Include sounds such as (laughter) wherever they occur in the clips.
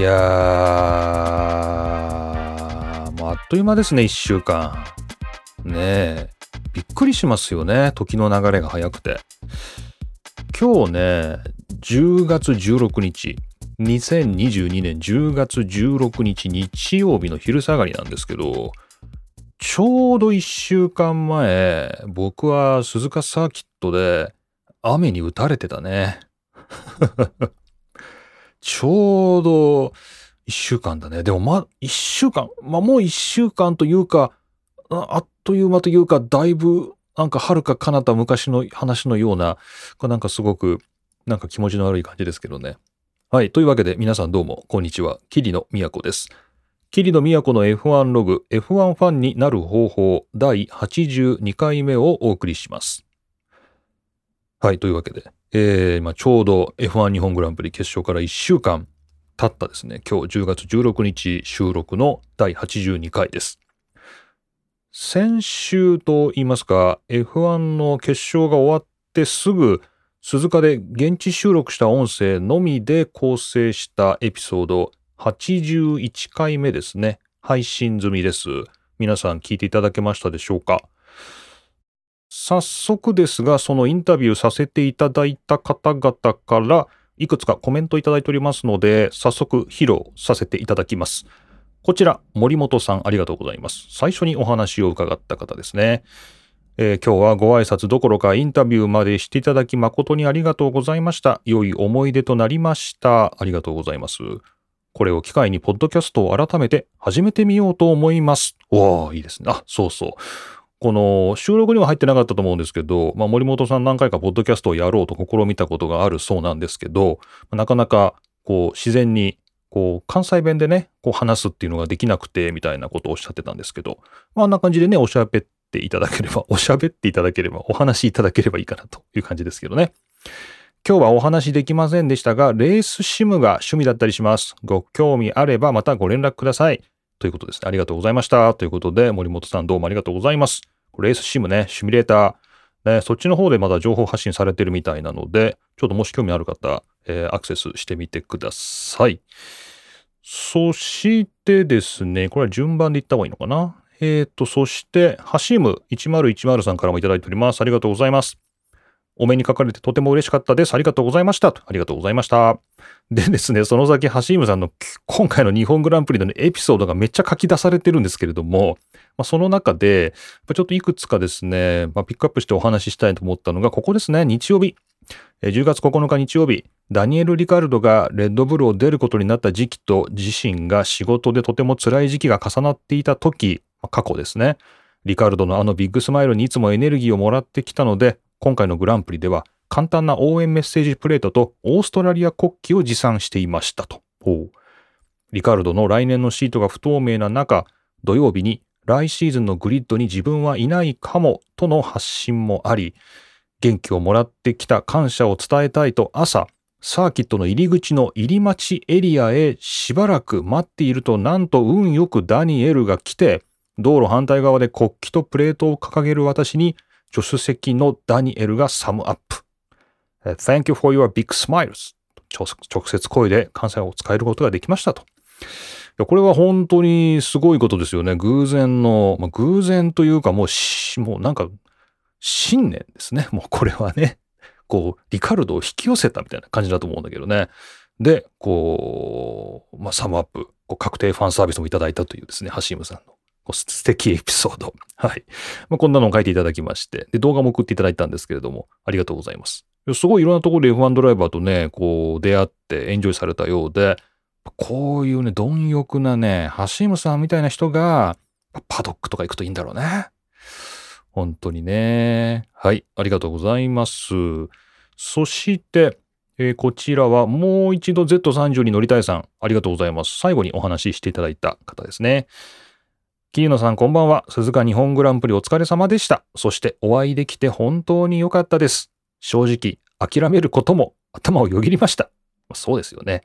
いやー、もうあっという間ですね、1週間。ねえ、びっくりしますよね、時の流れが早くて。今日ね、10月16日、2022年10月16日日曜日の昼下がりなんですけど、ちょうど1週間前、僕は鈴鹿サーキットで雨に打たれてたね。ちょうど一週間だね。でもま、一週間。まあもう一週間というか、あっという間というか、だいぶ、なんか遥か彼方昔の話のような、なんかすごく、なんか気持ちの悪い感じですけどね。はい。というわけで皆さんどうも、こんにちは。桐野都です。桐野都の F1 ログ、F1 ファンになる方法、第82回目をお送りします。はい。というわけで、えー、まあ、ちょうど F1 日本グランプリ決勝から1週間経ったですね、今日10月16日収録の第82回です。先週と言いますか、F1 の決勝が終わってすぐ、鈴鹿で現地収録した音声のみで構成したエピソード81回目ですね。配信済みです。皆さん聞いていただけましたでしょうか？早速ですが、そのインタビューさせていただいた方々から、いくつかコメントいただいておりますので、早速披露させていただきます。こちら、森本さんありがとうございます。最初にお話を伺った方ですね。えー、今日はご挨拶どころかインタビューまでしていただき誠にありがとうございました。良い思い出となりました。ありがとうございます。これを機会にポッドキャストを改めて始めてみようと思います。わあ、いいですね。あ、そうそう。この収録には入ってなかったと思うんですけど、まあ、森本さん何回かポッドキャストをやろうと試みたことがあるそうなんですけど、なかなかこう自然にこう関西弁でね、こう話すっていうのができなくてみたいなことをおっしゃってたんですけど、まあ、あんな感じでね、おしゃべっていただければ、(laughs) おしゃべっていただければ、お話しいただければいいかなという感じですけどね。今日はお話できませんでしたが、レースシムが趣味だったりします。ご興味あればまたご連絡ください。ということですね。ありがとうございました。ということで、森本さんどうもありがとうございます。レースシムね、シミュレーター、ね、そっちの方でまだ情報発信されてるみたいなので、ちょっともし興味ある方、えー、アクセスしてみてください。そしてですね、これは順番で言った方がいいのかな。えっ、ー、と、そして、ハシム1010さんからもいただいております。ありがとうございます。お目にかかれてとても嬉しかったです。ありがとうございました。ありがとうございました。でですね、その先、ハシームさんの今回の日本グランプリのエピソードがめっちゃ書き出されてるんですけれども、まあ、その中で、ちょっといくつかですね、まあ、ピックアップしてお話ししたいと思ったのが、ここですね、日曜日。10月9日日曜日、ダニエル・リカルドがレッドブルを出ることになった時期と自身が仕事でとても辛い時期が重なっていた時、過去ですね。リカルドのあのビッグスマイルにいつもエネルギーをもらってきたので、今回のグランプリでは簡単な応援メッセージプレートとオーストラリア国旗を持参していましたと。リカルドの来年のシートが不透明な中、土曜日に来シーズンのグリッドに自分はいないかもとの発信もあり、元気をもらってきた感謝を伝えたいと朝、サーキットの入り口の入り待ちエリアへしばらく待っているとなんと運よくダニエルが来て、道路反対側で国旗とプレートを掲げる私に助手席のダニエルがサムアップ。Thank you for your big smiles. 直接声で感謝を伝えることができましたと。これは本当にすごいことですよね。偶然の、まあ、偶然というかもうもうなんか、信念ですね。もうこれはね。こう、リカルドを引き寄せたみたいな感じだと思うんだけどね。で、こう、まあ、サムアップ、こう確定ファンサービスもいただいたというですね、ハシームさん素敵エピソード。(laughs) はい。まあ、こんなのを書いていただきまして、で、動画も送っていただいたんですけれども、ありがとうございます。すごいいろんなところで F1 ドライバーとね、こう、出会ってエンジョイされたようで、こういうね、貪欲なね、ハシームさんみたいな人が、パドックとか行くといいんだろうね。本当にね。はい、ありがとうございます。そして、えー、こちらはもう一度 Z30 に乗りたいさん、ありがとうございます。最後にお話ししていただいた方ですね。桐野さんこんばんは。鈴鹿日本グランプリお疲れ様でした。そしてお会いできて本当に良かったです。正直、諦めることも頭をよぎりました。そうですよね。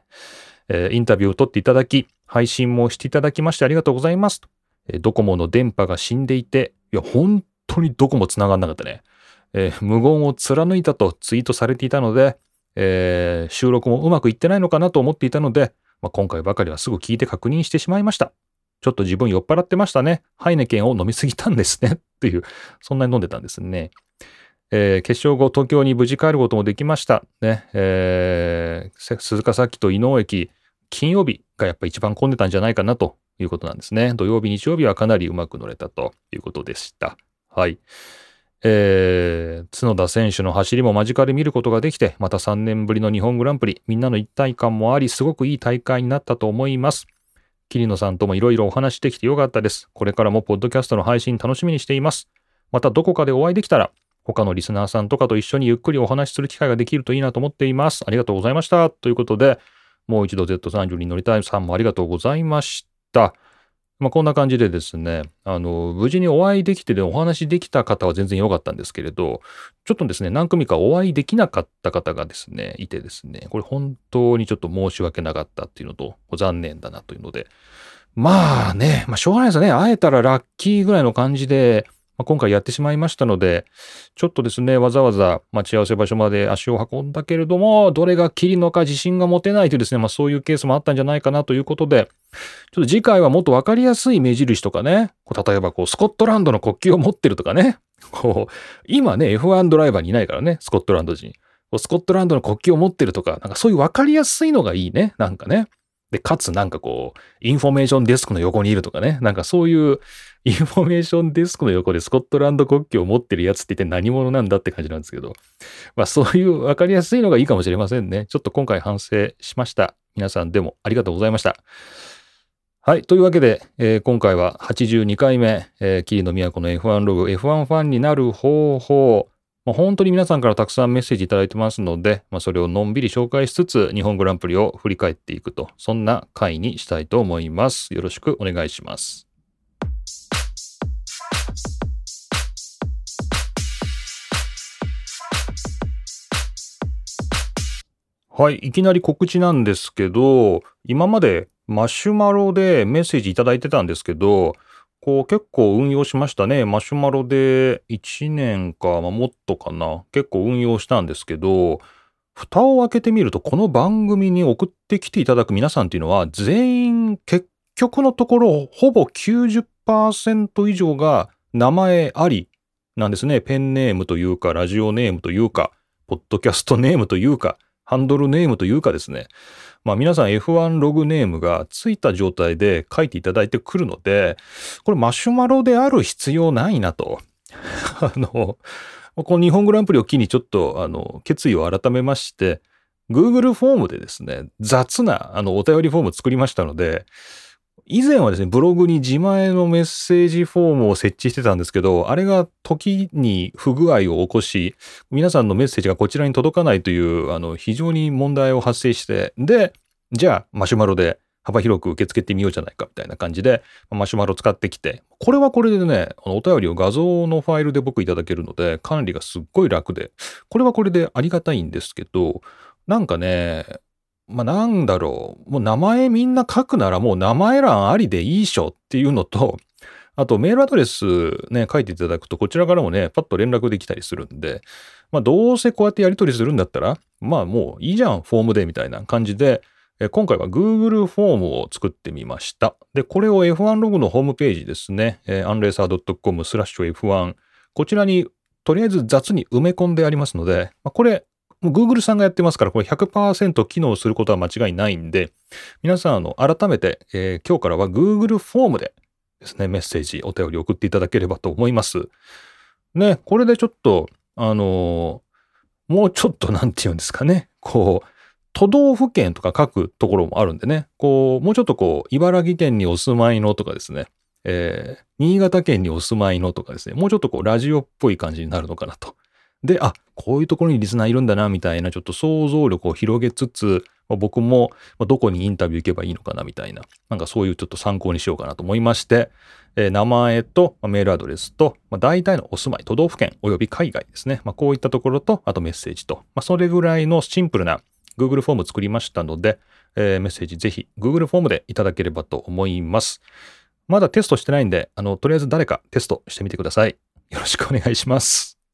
えー、インタビューを取っていただき、配信もしていただきましてありがとうございます。えー、ドコモの電波が死んでいて、いや、本当にドコモ繋がんなかったね。えー、無言を貫いたとツイートされていたので、えー、収録もうまくいってないのかなと思っていたので、まあ、今回ばかりはすぐ聞いて確認してしまいました。ちょっと自分酔っ払ってましたね。ハイネケンを飲みすぎたんですね。(laughs) っていう、そんなに飲んでたんですね。えー、決勝後、東京に無事帰ることもできました。ね、えー、鈴鹿崎と伊能駅、金曜日がやっぱ一番混んでたんじゃないかなということなんですね。土曜日、日曜日はかなりうまく乗れたということでした。はい。えー、角田選手の走りも間近で見ることができて、また3年ぶりの日本グランプリ、みんなの一体感もあり、すごくいい大会になったと思います。桐野さんともいろいろお話できてよかったです。これからもポッドキャストの配信楽しみにしています。またどこかでお会いできたら、他のリスナーさんとかと一緒にゆっくりお話しする機会ができるといいなと思っています。ありがとうございました。ということで、もう一度 Z32 に乗りたいさんもありがとうございました。まあ、こんな感じでですね、あの、無事にお会いできてでお話できた方は全然良かったんですけれど、ちょっとですね、何組かお会いできなかった方がですね、いてですね、これ本当にちょっと申し訳なかったっていうのと、残念だなというので、まあね、まあしょうがないですよね。会えたらラッキーぐらいの感じで、まあ、今回やってしまいましたので、ちょっとですね、わざわざ待ち合わせ場所まで足を運んだけれども、どれが切りのか自信が持てないというですね、まあそういうケースもあったんじゃないかなということで、ちょっと次回はもっとわかりやすい目印とかね、こう例えばこうスコットランドの国旗を持ってるとかね、こう、今ね、F1 ドライバーにいないからね、スコットランド人。スコットランドの国旗を持ってるとか、なんかそういうわかりやすいのがいいね、なんかね。で、かつなんかこう、インフォメーションデスクの横にいるとかね、なんかそういうインフォメーションデスクの横でスコットランド国旗を持ってるやつって一体何者なんだって感じなんですけど、まあそういうわかりやすいのがいいかもしれませんね。ちょっと今回反省しました。皆さんでもありがとうございました。はい。というわけで、えー、今回は82回目、えー、霧の都の F1 ログ、F1 ファンになる方法、まあ、本当に皆さんからたくさんメッセージいただいてますので、まあ、それをのんびり紹介しつつ、日本グランプリを振り返っていくと、そんな回にしたいと思います。よろしくお願いします。はい、いきなり告知なんですけど、今までマシュマロでメッセージいただいてたんですけど、こう結構運用しましたね。マシュマロで1年か、まあ、もっとかな。結構運用したんですけど、蓋を開けてみると、この番組に送ってきていただく皆さんっていうのは、全員結局のところ、ほぼ90%以上が名前ありなんですね。ペンネームというか、ラジオネームというか、ポッドキャストネームというか、ハンドルネームというかですね。まあ皆さん F1 ログネームがついた状態で書いていただいてくるので、これマシュマロである必要ないなと。(laughs) あの、この日本グランプリを機にちょっと、あの、決意を改めまして、Google フォームでですね、雑な、あの、お便りフォーム作りましたので、以前はですね、ブログに自前のメッセージフォームを設置してたんですけど、あれが時に不具合を起こし、皆さんのメッセージがこちらに届かないという、あの、非常に問題を発生して、で、じゃあ、マシュマロで幅広く受け付けてみようじゃないかみたいな感じで、マシュマロ使ってきて、これはこれでね、お便りを画像のファイルで僕いただけるので、管理がすっごい楽で、これはこれでありがたいんですけど、なんかね、まあ、なんだろう。もう名前みんな書くならもう名前欄ありでいいしょっていうのと、(laughs) あとメールアドレスね、書いていただくとこちらからもね、パッと連絡できたりするんで、まあどうせこうやってやり取りするんだったら、まあもういいじゃん、フォームでみたいな感じで、今回は Google フォームを作ってみました。で、これを F1 ログのホームページですね、アンレーサー .com スラッシュ F1、こちらにとりあえず雑に埋め込んでありますので、まあ、これもう Google さんがやってますから、これ100%機能することは間違いないんで、皆さん、あの、改めて、えー、今日からは Google フォームでですね、メッセージ、お便り送っていただければと思います。ね、これでちょっと、あのー、もうちょっとなんて言うんですかね、こう、都道府県とか書くところもあるんでね、こう、もうちょっとこう、茨城県にお住まいのとかですね、えー、新潟県にお住まいのとかですね、もうちょっとこう、ラジオっぽい感じになるのかなとで、あ、こういうところにリスナーいるんだな、みたいな、ちょっと想像力を広げつつま、僕もどこにインタビュー行けばいいのかな、みたいな、なんかそういうちょっと参考にしようかなと思いまして、えー、名前とまメールアドレスと、まあ、大体のお住まい、都道府県及び海外ですね。まあ、こういったところと、あとメッセージと、まあ、それぐらいのシンプルな Google フォーム作りましたので、えー、メッセージぜひ Google フォームでいただければと思います。まだテストしてないんで、あの、とりあえず誰かテストしてみてください。よろしくお願いします。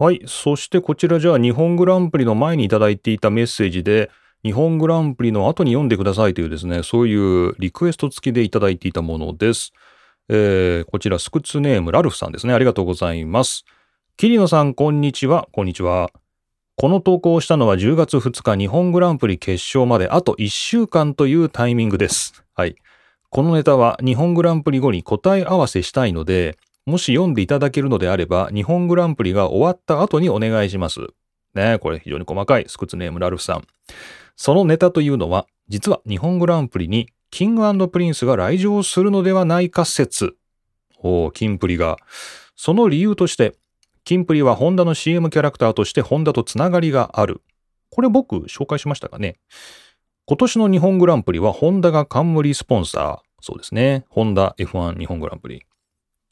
はい。そしてこちらじゃあ日本グランプリの前にいただいていたメッセージで、日本グランプリの後に読んでくださいというですね、そういうリクエスト付きでいただいていたものです。えー、こちらスクツネームラルフさんですね。ありがとうございます。桐野さん、こんにちは。こんにちは。この投稿をしたのは10月2日日本グランプリ決勝まであと1週間というタイミングです。はい。このネタは日本グランプリ後に答え合わせしたいので、もし読んでいただけるのであれば、日本グランプリが終わった後にお願いします。ねこれ非常に細かいスクツネームラルフさん。そのネタというのは、実は日本グランプリにキングプリンスが来場するのではないか説。おー、キンプリが。その理由として、キンプリはホンダの CM キャラクターとしてホンダとつながりがある。これ僕紹介しましたかね。今年の日本グランプリはホンダが冠スポンサー。そうですね。ホンダ F1 日本グランプリ。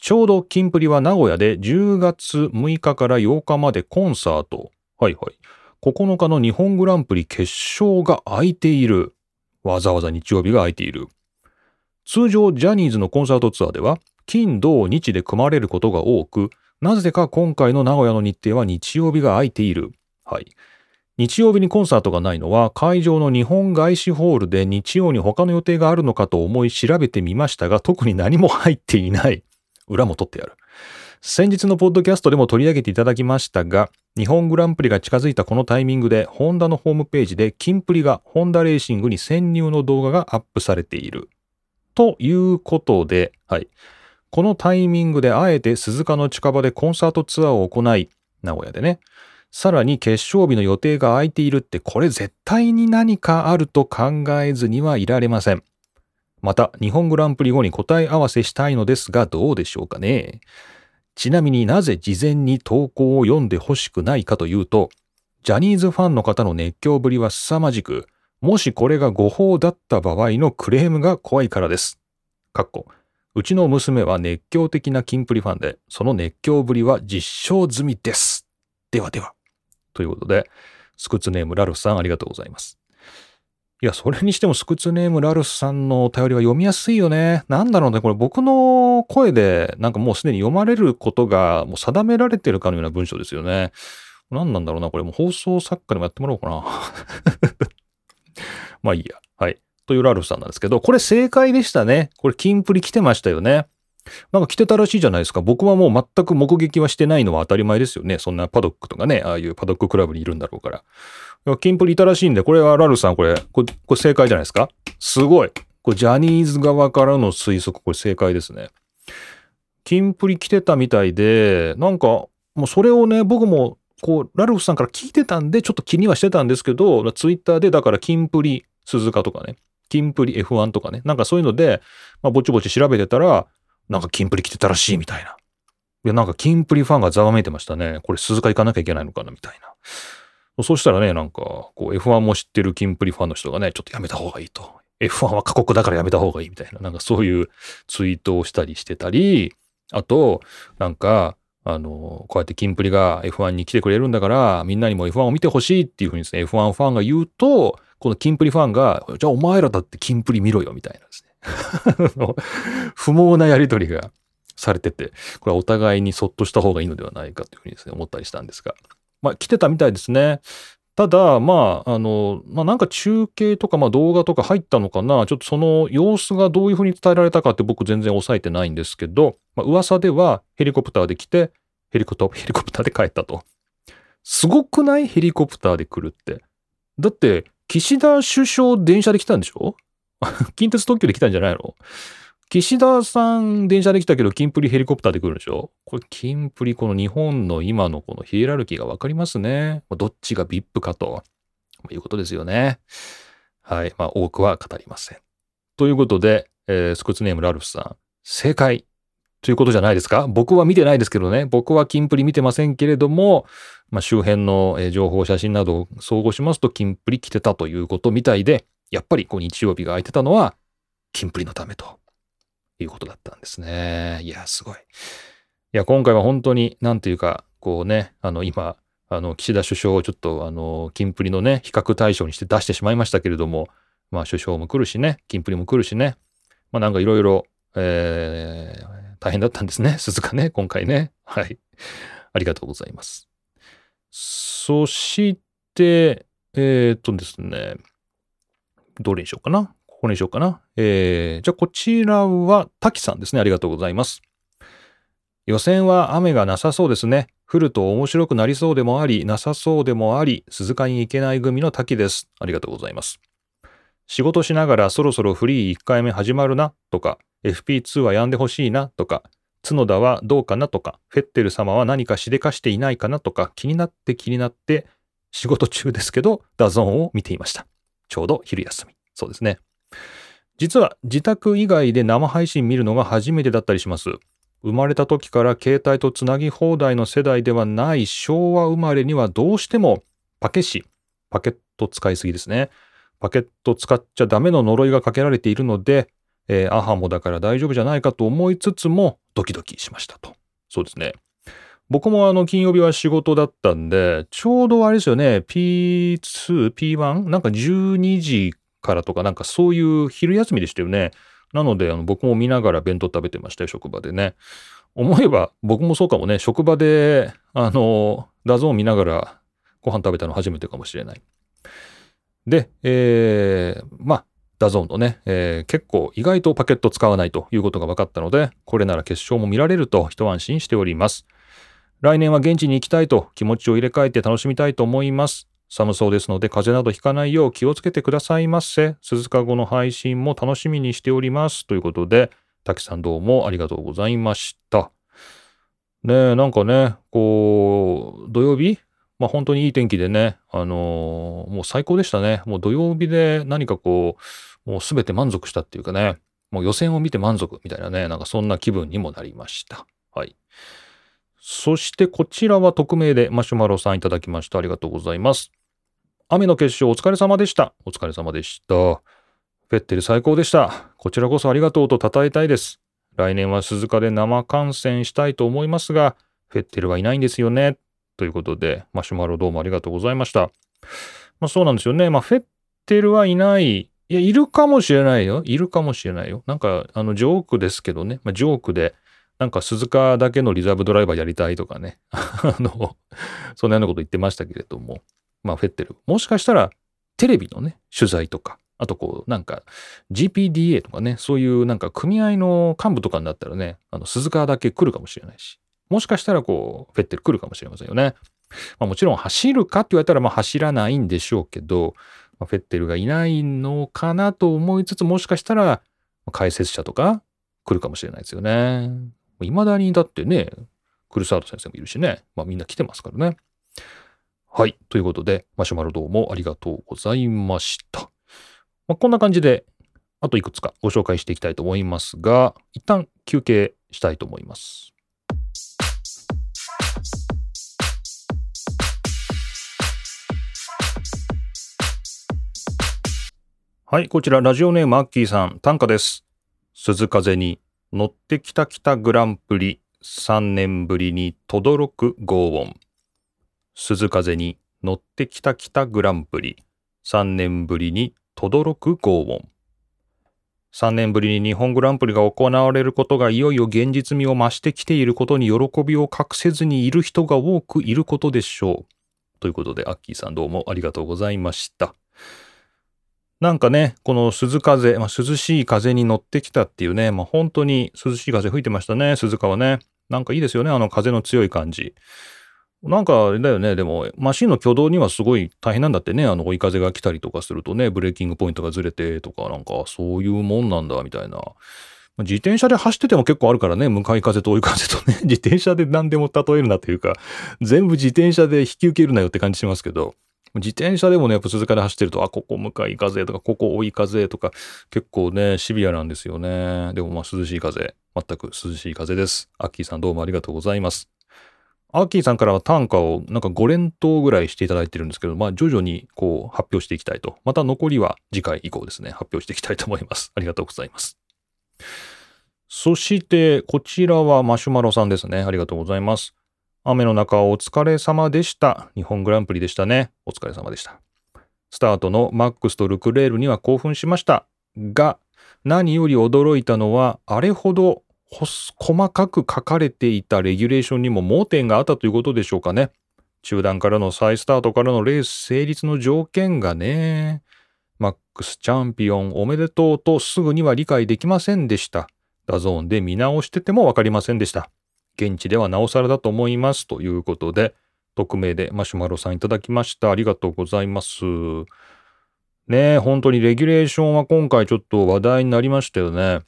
ちょうどキンプリは名古屋で10月6日から8日までコンサート。はいはい。9日の日本グランプリ決勝が空いている。わざわざ日曜日が空いている。通常ジャニーズのコンサートツアーでは金土日で組まれることが多く、なぜか今回の名古屋の日程は日曜日が空いている。はい。日曜日にコンサートがないのは会場の日本外資ホールで日曜に他の予定があるのかと思い調べてみましたが特に何も入っていない。裏も取ってやる。先日のポッドキャストでも取り上げていただきましたが、日本グランプリが近づいたこのタイミングで、ホンダのホームページで、キンプリがホンダレーシングに潜入の動画がアップされている。ということで、はい。このタイミングであえて鈴鹿の近場でコンサートツアーを行い、名古屋でね、さらに決勝日の予定が空いているって、これ絶対に何かあると考えずにはいられません。また、日本グランプリ後に答え合わせしたいのですが、どうでしょうかね。ちなみになぜ事前に投稿を読んでほしくないかというと、ジャニーズファンの方の熱狂ぶりは凄まじく、もしこれが誤報だった場合のクレームが怖いからです。かっこ、うちの娘は熱狂的なキンプリファンで、その熱狂ぶりは実証済みです。ではでは。ということで、スクツネームラルフさんありがとうございます。いや、それにしてもスクツネームラルスさんのお便りは読みやすいよね。なんだろうね、これ僕の声でなんかもうすでに読まれることがもう定められてるかのような文章ですよね。何なんだろうな、これもう放送作家でもやってもらおうかな。(laughs) まあいいや。はい。というラルフさんなんですけど、これ正解でしたね。これキンプリ来てましたよね。なんか来てたらしいじゃないですか。僕はもう全く目撃はしてないのは当たり前ですよね。そんなパドックとかね、ああいうパドッククラブにいるんだろうから。キンプリいたらしいんで、これはラルさん、これ、これ正解じゃないですか？すごい。これジャニーズ側からの推測、これ正解ですね。キンプリ来てたみたいで、なんか、もうそれをね、僕も、こう、ラルフさんから聞いてたんで、ちょっと気にはしてたんですけど、ツイッターで、だからキンプリ鈴鹿とかね、キンプリ F1 とかね、なんかそういうので、まあ、ぼちぼち調べてたら、なんかキンプリ来てたらしいみたいな。いや、なんかキンプリファンがざわめいてましたね。これ鈴鹿行かなきゃいけないのかなみたいな。そうしたらね、なんか、こう F1 も知ってるキンプリファンの人がね、ちょっとやめた方がいいと。F1 は過酷だからやめた方がいいみたいな、なんかそういうツイートをしたりしてたり、あと、なんか、あの、こうやってキンプリが F1 に来てくれるんだから、みんなにも F1 を見てほしいっていうふうにですね、F1 ファンが言うと、このキンプリファンが、じゃあお前らだってキンプリ見ろよみたいなですね。(laughs) 不毛なやりとりがされてて、これはお互いにそっとした方がいいのではないかというふうにですね、思ったりしたんですが。まあ、来てたみたいですね。ただ、まあ、あの、まあ、なんか中継とか、まあ、動画とか入ったのかな、ちょっとその様子がどういうふうに伝えられたかって僕全然押さえてないんですけど、まあ、噂ではヘリコプターで来て、ヘリコプター、(laughs) ヘリコプターで帰ったと。すごくない？ヘリコプターで来るって。だって、岸田首相電車で来たんでしょ？(laughs) 近鉄特急で来たんじゃないの？岸田さん電車で来たけど、キンプリヘリコプターで来るんでしょ？これ、キンプリ、この日本の今のこのヒエラルキーがわかりますね。どっちが VIP かということですよね。はい。まあ、多くは語りません。ということで、えー、スクツネームラルフさん、正解ということじゃないですか？僕は見てないですけどね。僕はキンプリ見てませんけれども、まあ、周辺の情報、写真などを総合しますと、キンプリ来てたということみたいで、やっぱりこう日曜日が空いてたのは、キンプリのためということだったんですね。いや、すごい。いや、今回は本当に、なんていうか、こうね、あの、今、あの、岸田首相をちょっと、あの、キンプリのね、比較対象にして出してしまいましたけれども、まあ、首相も来るしね、キンプリも来るしね、まあ、なんかいろいろ、大変だったんですね、鈴鹿ね、今回ね。はい。ありがとうございます。そして、えー、っとですね、どれにしようかな？ここにしようかな？えー、じゃあこちらは滝さんですね。ありがとうございます。予選は雨がなさそうですね。降ると面白くなりそうでもあり、なさそうでもあり、鈴鹿に行けない組の滝です。ありがとうございます。仕事しながらそろそろフリー1回目始まるなとか、FP2 はやんでほしいなとか、角田はどうかなとか、フェッテル様は何かしでかしていないかなとか、気になって気になって、仕事中ですけど、 DAZN を見ていました。ちょうど昼休み。そうですね。実は自宅以外で生配信見るのが初めてだったりします。生まれた時から携帯とつなぎ放題の世代ではない昭和生まれにはどうしてもパケシ、パケット使いすぎですね。パケット使っちゃダメの呪いがかけられているので、えー ahamo だから大丈夫じゃないかと思いつつもドキドキしましたと。そうですね。僕もあの金曜日は仕事だったんで、ちょうどあれですよね、P2、P1? なんか12時からとかなんかそういう昼休みでしたよね。なのであの僕も見ながら弁当食べてましたよ、職場でね。思えば僕もそうかもね、職場であの、 DAZN 見ながらご飯食べたの初めてかもしれない。で、えー、まあ、 DAZN のね、えー結構意外とパケット使わないということが分かったので、これなら決勝も見られると一安心しております。来年は現地に行きたいと気持ちを入れ替えて楽しみたいと思います。寒そうですので風邪などひかないよう気をつけてくださいませ。鈴鹿後の配信も楽しみにしております。ということで、滝さんどうもありがとうございました。ねえ、なんかね、こう、土曜日？まあ本当にいい天気でね、あのーもう最高でしたね。もう土曜日で何かこう、もうすべて満足したっていうかね、もう予選を見て満足みたいなね、なんかそんな気分にもなりました。はい。そしてこちらは匿名でマシュマロさんいただきました。ありがとうございます。雨の決勝お疲れ様でした。お疲れ様でした。フェッテル最高でした。こちらこそありがとうと称えたいです。来年は鈴鹿で生観戦したいと思いますが、フェッテルはいないんですよね。ということで、マシュマロどうもありがとうございました。まあそうなんですよね。まあフェッテルはいない。いや、いるかもしれないよ。いるかもしれないよ。なんか、あの、ジョークですけどね。まあジョークで、なんか鈴鹿だけのリザーブドライバーやりたいとかね。(laughs) あの、そんなようなこと言ってましたけれども。まあフェッテル。もしかしたら、テレビのね、取材とか、あとこう、なんか GPDA とかね、そういうなんか組合の幹部とかになったらね、あの、鈴鹿だけ来るかもしれないし。もしかしたらこう、フェッテル来るかもしれませんよね。まあ、もちろん走るかって言われたらまあ走らないんでしょうけど、まあ、フェッテルがいないのかなと思いつつ、もしかしたら解説者とか来るかもしれないですよね。いまだにだってね、クルサード先生もいるしね、まあみんな来てますからね。はい。ということで、マシュマロどうもありがとうございました。まあ、こんな感じで、あといくつかご紹介していきたいと思いますが、一旦休憩したいと思います。はい、こちらラジオネームアッキーさん、短歌です。鈴風に乗ってきたきたグランプリ3年ぶりに轟く轟音。鈴風に乗ってきたきたグランプリ3年ぶりに轟く轟音。3年ぶりに日本グランプリが行われることがいよいよ現実味を増してきていることに喜びを隠せずにいる人が多くいることでしょう。ということで、アッキーさんどうもありがとうございました。なんかね、この鈴風、まあ、涼しい風に乗ってきたっていうね、まあ、本当に涼しい風吹いてましたね、鈴鹿はね。なんかいいですよね、あの風の強い感じ。なんかあれだよね、でも、マシンの挙動にはすごい大変なんだってね、あの追い風が来たりとかするとね、ブレーキングポイントがずれてとか、なんかそういうもんなんだ、みたいな。自転車で走ってても結構あるからね、向かい風と追い風とね、(laughs) 自転車で何でも例えるなというか、全部自転車で引き受けるなよって感じしますけど、自転車でもね、やっぱ鈴鹿で走ってると、あ、ここ向かい風とか、ここ追い風とか、結構ね、シビアなんですよね。でもまあ涼しい風、全く涼しい風です。アッキーさんどうもありがとうございます。アッキーさんからは単価をなんか5連投ぐらいしていただいてるんですけど、まあ徐々にこう発表していきたいと。また残りは次回以降ですね、発表していきたいと思います。(laughs) ありがとうございます。そして、こちらはマシュマロさんですね。ありがとうございます。雨の中お疲れ様でした。日本グランプリでしたね。お疲れ様でした。スタートのマックスとルクレールには興奮しました。が、何より驚いたのは、あれほど細かく書かれていたレギュレーションにも盲点があったということでしょうかね。中断からの再スタートからのレース成立の条件がね、マックスチャンピオンおめでとうとすぐには理解できませんでした。 DAZN で見直しててもわかりませんでした。現地ではなおさらだと思います。ということで、匿名でマシュマロさんいただきました。ありがとうございます。ねえ、本当にレギュレーションは今回ちょっと話題になりましたよね。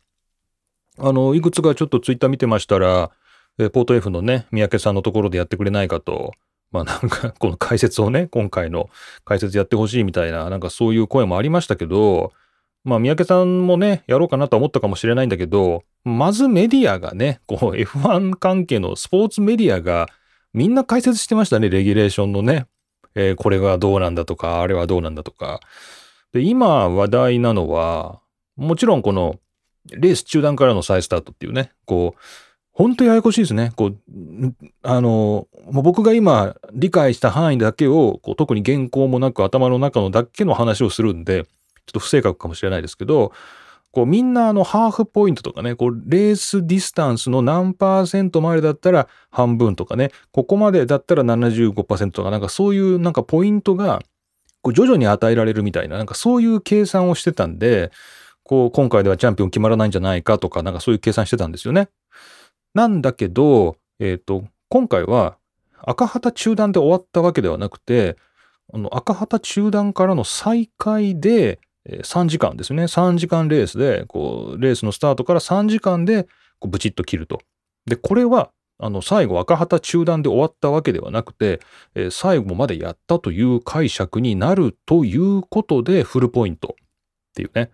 あの、いくつかちょっとツイッター見てましたら、えポート F のね、三宅さんのところでやってくれないかと、まあなんか、この解説をね、今回の解説やってほしいみたいな、なんかそういう声もありましたけど、まあ三宅さんもね、やろうかなと思ったかもしれないんだけど、まずメディアがね、こう (laughs) F1 関係のスポーツメディアがみんな解説してましたね、レギュレーションのね。えー、これはどうなんだとか、あれはどうなんだとか。で、今話題なのは、もちろんこの、レース中段からの再スタートっていうね、こう、本当ややこしいですね。こう、あの、もう僕が今理解した範囲だけを、こう特に原稿もなく頭の中のだけの話をするんで、ちょっと不正確かもしれないですけど、こうみんなあのハーフポイントとかね、こうレースディスタンスの何パーセントまでだったら半分とかね、ここまでだったら75%とかなんかそういうなんかポイントがこう徐々に与えられるみたいな、なんかそういう計算をしてたんで、こう、今回ではチャンピオン決まらないんじゃないかとか、なんかそういう計算してたんですよね。なんだけど、えっ、ー、と、今回は赤旗中断で終わったわけではなくて、あの赤旗中断からの再開で、3時間ですね。3時間レースで、こう、レースのスタートから3時間で、こう、ブチッと切ると。で、これは、あの、最後赤旗中断で終わったわけではなくて、えー、最後までやったという解釈になるということでフルポイントっていうね。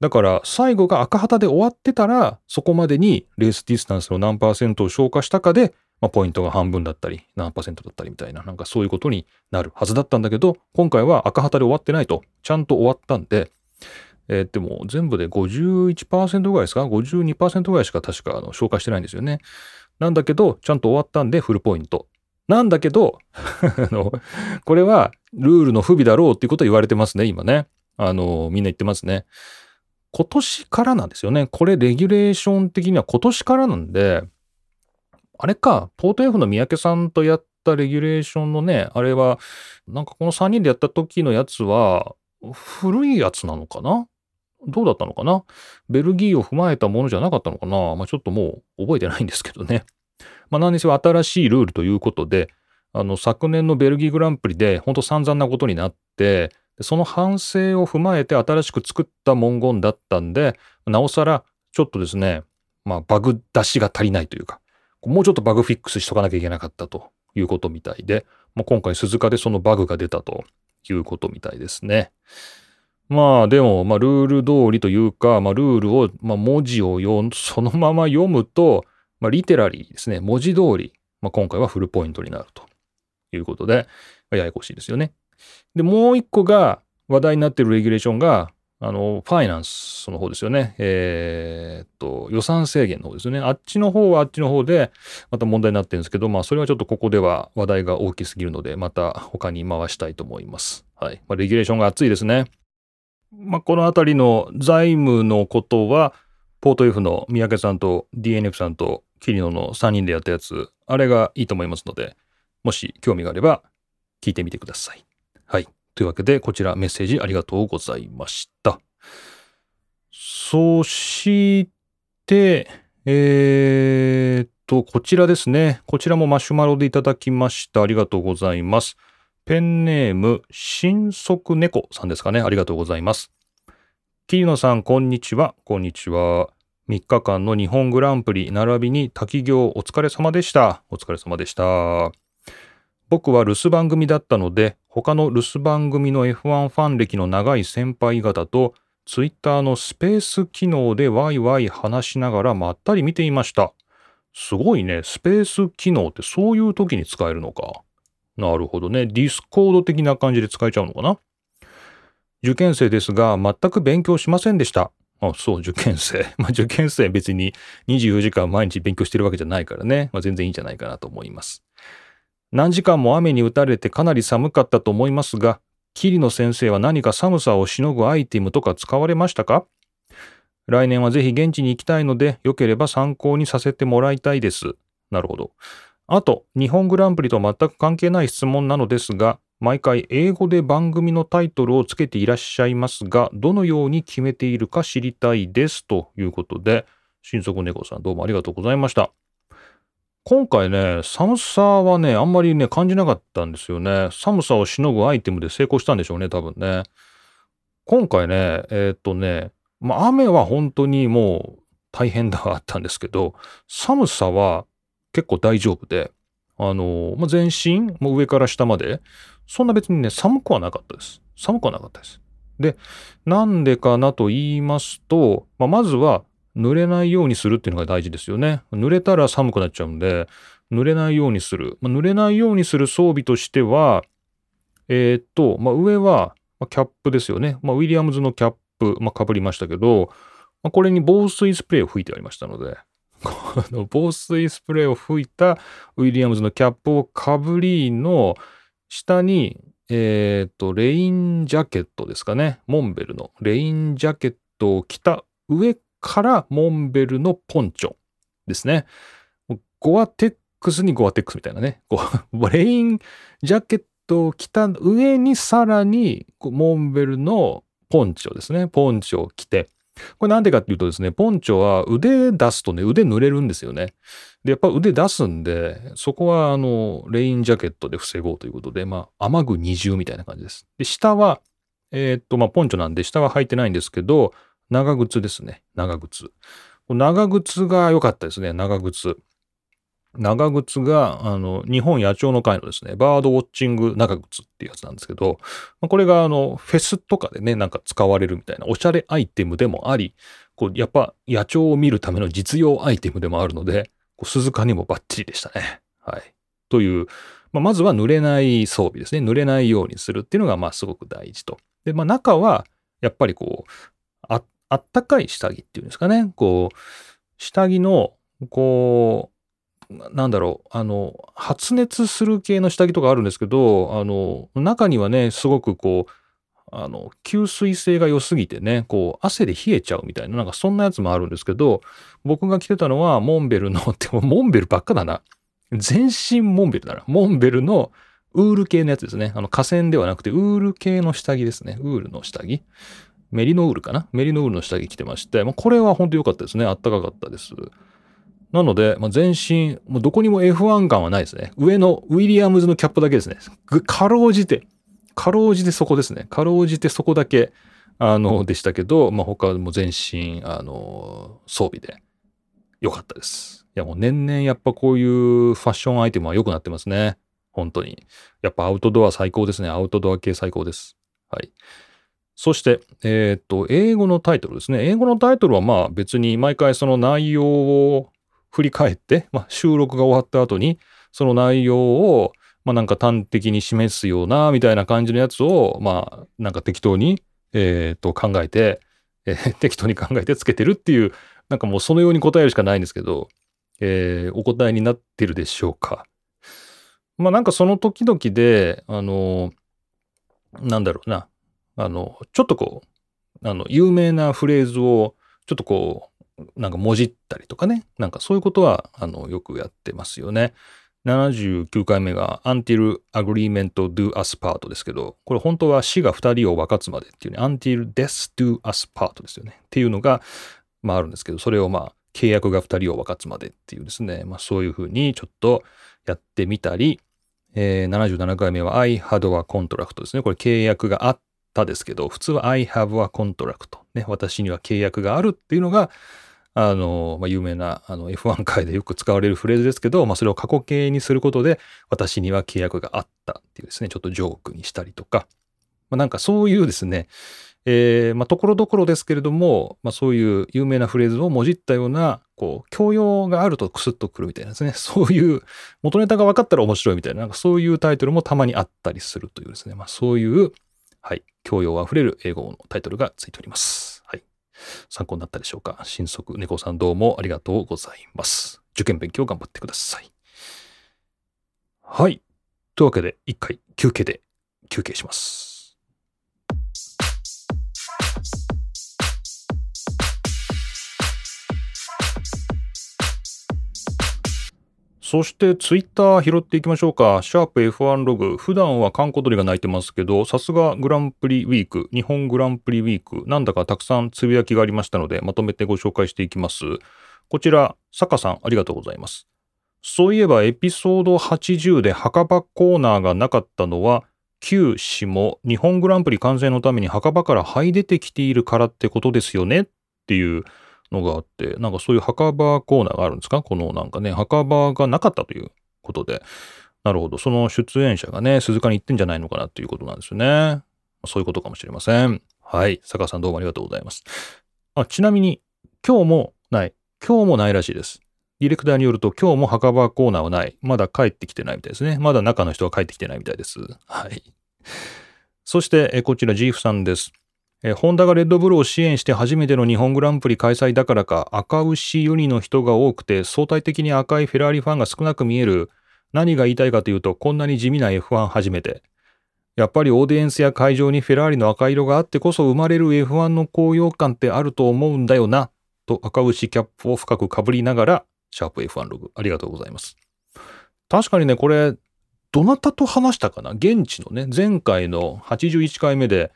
だから最後が赤旗で終わってたらそこまでにレースディスタンスの何パーセントを消化したかで、まあ、ポイントが半分だったり何パーセントだったりみたいななんかそういうことになるはずだったんだけど今回は赤旗で終わってないとちゃんと終わったんで、えー、でも全部で51%ぐらいですか？52%ぐらいしか確かあの消化してないんですよね。なんだけど、ちゃんと終わったんでフルポイント。なんだけど、(laughs) あの、これはルールの不備だろうっていうことを言われてますね、今ね。あの、みんな言ってますね。今年からなんですよね。これ、レギュレーション的には今年からなんで、あれか、ポート F の三宅さんとやったレギュレーションのね、あれは、なんかこの3人でやった時のやつは、古いやつなのかな？どうだったのかな？ベルギーを踏まえたものじゃなかったのかな？まあちょっともう覚えてないんですけどね。(laughs) まあ何にせよ新しいルールということで、あの昨年のベルギーグランプリで本当散々なことになって、その反省を踏まえて新しく作った文言だったんで、なおさらちょっとですね、まあバグ出しが足りないというか、もうちょっとバグフィックスしとかなきゃいけなかったということみたいで、まあ、今回鈴鹿でそのバグが出たということみたいですね。まあでも、まあルール通りというか、まあルールを、まあ文字を読そのまま読むと、まあリテラリーですね、文字通り、まあ今回はフルポイントになるということで、ややこしいですよね。で、もう一個が話題になっているレギュレーションが、あの、ファイナンスの方ですよね。えー、っと、予算制限の方ですよね。あっちの方はあっちの方で、また問題になってるんですけど、まあ、それはちょっとここでは話題が大きすぎるので、また他に回したいと思います。はい。まあ、レギュレーションが熱いですね。まあ、このあたりの財務のことは、ポート F の三宅さんと DNF さんとキリノの3人でやったやつ、あれがいいと思いますので、もし興味があれば聞いてみてください。はい。というわけで、こちらメッセージありがとうございました。そして、えー、っと、こちらですね。こちらもマシュマロでいただきました。ありがとうございます。ペンネーム、新足猫さんですかね。ありがとうございます。桐野さん、こんにちは。こんにちは。3日間の日本グランプリ並びに滝行お疲れ様でした。お疲れ様でした。僕は留守番組だったので、他の留守番組の F1 ファン歴の長い先輩方と、ツイッターのスペース機能でワイワイ話しながらまったり見ていました。すごいね。スペース機能ってそういう時に使えるのか。なるほどね。 Discord 的な感じで使えちゃうのかな受験生ですが、全く勉強しませんでした。あ、そう、受験生。(laughs) まあ、受験生別に24時間毎日勉強してるわけじゃないからね。まあ、全然いいんじゃないかなと思います。何時間も雨に打たれてかなり寒かったと思いますが、桐野先生は何か寒さをしのぐアイテムとか使われましたか？来年はぜひ現地に行きたいので、よければ参考にさせてもらいたいです。なるほど。あと、日本グランプリと全く関係ない質問なのですが、毎回英語で番組のタイトルをつけていらっしゃいますが、どのように決めているか知りたいですということで、新足猫さんどうもありがとうございました。今回ね、寒さはね、あんまりね、感じなかったんですよね。寒さをしのぐアイテムで成功したんでしょうね、多分ね。今回ね、えー、っとね、まあ、雨は本当にもう大変だあったんですけど、寒さは結構大丈夫で、あの、まあ、全身、も上から下まで、そんな別にね、寒くはなかったです。寒くはなかったです。で、なんでかなと言いますと、まあ、まずは濡れないようにするっていうのが大事ですよね。濡れたら寒くなっちゃうんで、濡れないようにする。まあ、濡れないようにする装備としては、えー、っと、まあ、上はキャップですよね。まあ、ウィリアムズのキャップ、まあ、被りましたけど、まあ、これに防水スプレーを吹いてありましたので、(laughs) この防水スプレーを吹いたウィリアムズのキャップをかぶりの下に、えっ、と、レインジャケットですかね。モンベルのレインジャケットを着た上からモンベルのポンチョですね。ゴアテックスにゴアテックスみたいなね。こう (laughs) レインジャケットを着た上にさらにモンベルのポンチョですね。ポンチョを着て。これなんでかっていうとですね、ポンチョは腕出すとね、腕濡れるんですよね。で、やっぱ腕出すんで、そこはあの、レインジャケットで防ごうということで、まあ、雨具二重みたいな感じです。で、下は、えー、っと、まあ、ポンチョなんで、下は履いてないんですけど、長靴ですね。長靴。長靴が良かったですね。長靴。長靴が、あの、日本野鳥の会のですね、バードウォッチング長靴っていうやつなんですけど、これがあの、フェスとかでね、なんか使われるみたいなおしゃれアイテムでもあり、こう、やっぱ野鳥を見るための実用アイテムでもあるので、こう鈴鹿にもバッチリでしたね。はい。という、まあ、まずは濡れない装備ですね。濡れないようにするっていうのが、まあ、すごく大事と。で、まあ、中は、やっぱりこう、あ、あったかい下着っていうんですかね。こう、下着の、こう、なんだろう、あの、発熱する系の下着とかあるんですけど、あの、中にはね、すごくこう、あの、吸水性が良すぎてね、こう、汗で冷えちゃうみたいな、なんかそんなやつもあるんですけど、僕が着てたのは、モンベルの、で (laughs) もモンベルばっかだな。全身モンベルだな。モンベルのウール系のやつですね。あの、河川ではなくて、ウール系の下着ですね。ウールの下着。メリノウールかな？メリノウールの下着着てまして、まあ、これは本当良かったですね。あったかかったです。なので、まあ、全身、もうどこにも F1 感はないですね。上のウィリアムズのキャップだけですね。かろうじて、かろうじてそこですね。かろうじてそこだけ、あの、でしたけど、まあ、他も全身、あの、装備で良かったです。いや、もう年々やっぱこういうファッションアイテムは良くなってますね。本当に。やっぱアウトドア最高ですね。アウトドア系最高です。はい。そして、えっ、と、英語のタイトルですね。英語のタイトルはまあ別に毎回その内容を振り返って、(laughs) まあ、収録が終わった後に、その内容を、まあ、なんか端的に示すような、みたいな感じのやつを、まあ、なんか適当に、えっ、と、考えて、えー、(laughs) 適当に考えてつけてるっていう、なんかもうそのように答えるしかないんですけど、えー、お答えになってるでしょうか。まあなんかその時々で、あの、なんだろうな、あの、ちょっとこう、あの、有名なフレーズを、ちょっとこう、なんかもじったりとかね。なんかそういうことは、あの、よくやってますよね。79回目が Until Agreement Do Us Part ですけど、これ本当は死が2人を分かつまでっていうね、Until Death Do Us Part ですよね。っていうのが、まああるんですけど、それをまあ、契約が2人を分かつまでっていうですね、まあそういうふうにちょっとやってみたり、えー、77回目は I had a contract ですね。これ契約があったですけど、普通は I have a contract。ね、私には契約があるっていうのが、あの、まあ、有名なあの F1 界でよく使われるフレーズですけど、まあ、それを過去形にすることで、私には契約があったっていうですね、ちょっとジョークにしたりとか、まあ、なんかそういうですね、えー、まあ、ところどころですけれども、まあ、そういう有名なフレーズをもじったような、こう、教養があるとクスッとくるみたいなですね、(laughs) そういう元ネタが分かったら面白いみたいな、なんかそういうタイトルもたまにあったりするというですね、まあ、そういう、はい、教養あふれる英語のタイトルがついております。はい参考になったでしょうか？新速猫さんどうもありがとうございます。受験勉強頑張ってください。はい。というわけで、一回休憩で休憩します。そしてツイッター拾っていきましょうか。シャープ F1 ログ。普段はカンコ鳥が鳴いてますけど、さすがグランプリウィーク、日本グランプリウィーク、なんだかたくさんつぶやきがありましたので、まとめてご紹介していきます。こちら、坂さんありがとうございます。そういえばエピソード80で墓場コーナーがなかったのは、旧氏も日本グランプリ完成のために墓場から這い出てきているからってことですよね？っていうのがあって、なんかそういう墓場コーナーがあるんですか？このなんかね、墓場がなかったということで、なるほど。その出演者がね、鈴鹿に行ってんじゃないのかなっていうことなんですよね。そういうことかもしれません。はい。坂さんどうもありがとうございます。あ、ちなみに、今日もない。今日もないらしいです。ディレクターによると、今日も墓場コーナーはない。まだ帰ってきてないみたいですね。まだ中の人は帰ってきてないみたいです。はい。そして、えこちら、ジーフさんです。えホンダがレッドブルを支援して初めての日本グランプリ開催だからか赤牛ユニの人が多くて相対的に赤いフェラーリファンが少なく見える。何が言いたいかというとこんなに地味な F1 初めて。やっぱりオーディエンスや会場にフェラーリの赤色があってこそ生まれる F1 の高揚感ってあると思うんだよなと赤牛キャップを深くかぶりながらシャープ F1 ログありがとうございます。確かにねこれどなたと話したかな？現地のね前回の81回目で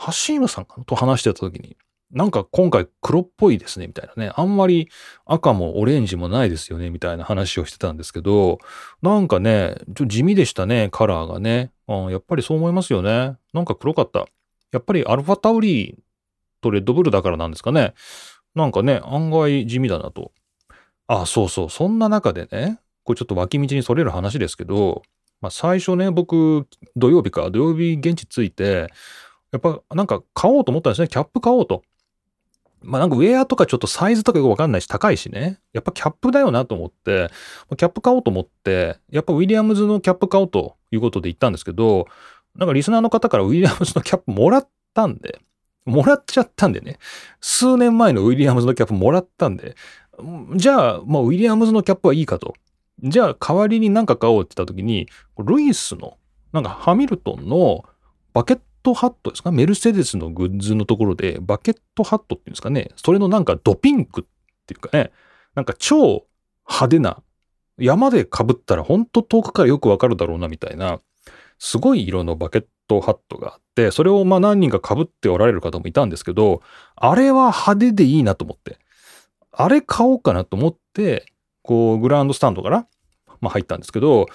ハシームさんかな？と話してた時に、なんか今回黒っぽいですね、みたいなね。あんまり赤もオレンジもないですよね、みたいな話をしてたんですけど、なんかね、ちょっと地味でしたね、カラーがね。うん、やっぱりそう思いますよね。なんか黒かった。やっぱりアルファタウリーとレッドブルだからなんですかね。なんかね、案外地味だなと。あ、そうそう。そんな中でね、これちょっと脇道にそれる話ですけど、まあ最初ね、僕、土曜日か、土曜日現地着いて、やっぱなんか買おうと思ったんですね。キャップ買おうと。まあなんかウェアとかちょっとサイズとかよくわかんないし高いしね。やっぱキャップだよなと思って、キャップ買おうと思って、やっぱウィリアムズのキャップ買おうということで言ったんですけど、なんかリスナーの方からウィリアムズのキャップもらったんで、もらっちゃったんでね。数年前のウィリアムズのキャップもらったんで、じゃあ、まあウィリアムズのキャップはいいかと。じゃあ代わりに何か買おうって言った時に、ルイスの、なんかハミルトンのバケットトハットですか？メルセデスのグッズのところで、バケットハットっていうんですかね、それのなんかドピンクっていうかね、なんか超派手な、山で被ったらほんと遠くからよくわかるだろうなみたいな、すごい色のバケットハットがあって、それをまあ何人か被っておられる方もいたんですけど、あれは派手でいいなと思って、あれ買おうかなと思って、こう、グランドスタンドから、まあ入ったんですけど、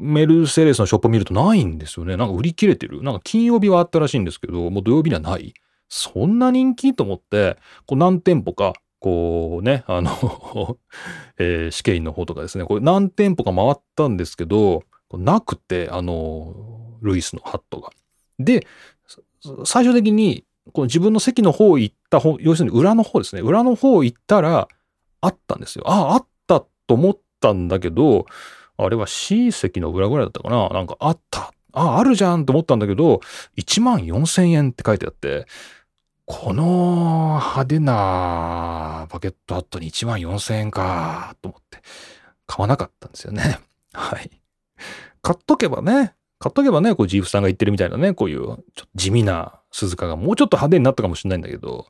メルセデスのショップ見るとないんですよね。なんか売り切れてる。なんか金曜日はあったらしいんですけど、もう土曜日にはない。そんな人気と思って、こう何店舗か、こうね、あの (laughs) えー、試験員の方とかですね、これ何店舗か回ったんですけど、なくて、あの、ルイスのハットが。で、最終的に、この自分の席の方行った方、要するに裏の方ですね。裏の方行ったら、あったんですよ。ああ、あったと思ったんだけど、あれは C 席の裏ぐらいだったかななんかあった。あ、あるじゃんと思ったんだけど、1万4000円って書いてあって、この派手なバケットハットに1万4000円かと思って買わなかったんですよね。(laughs) はい。買っとけばね、買っとけばね、こうジーフさんが言ってるみたいなね、こういうちょっと地味な鈴鹿がもうちょっと派手になったかもしれないんだけど、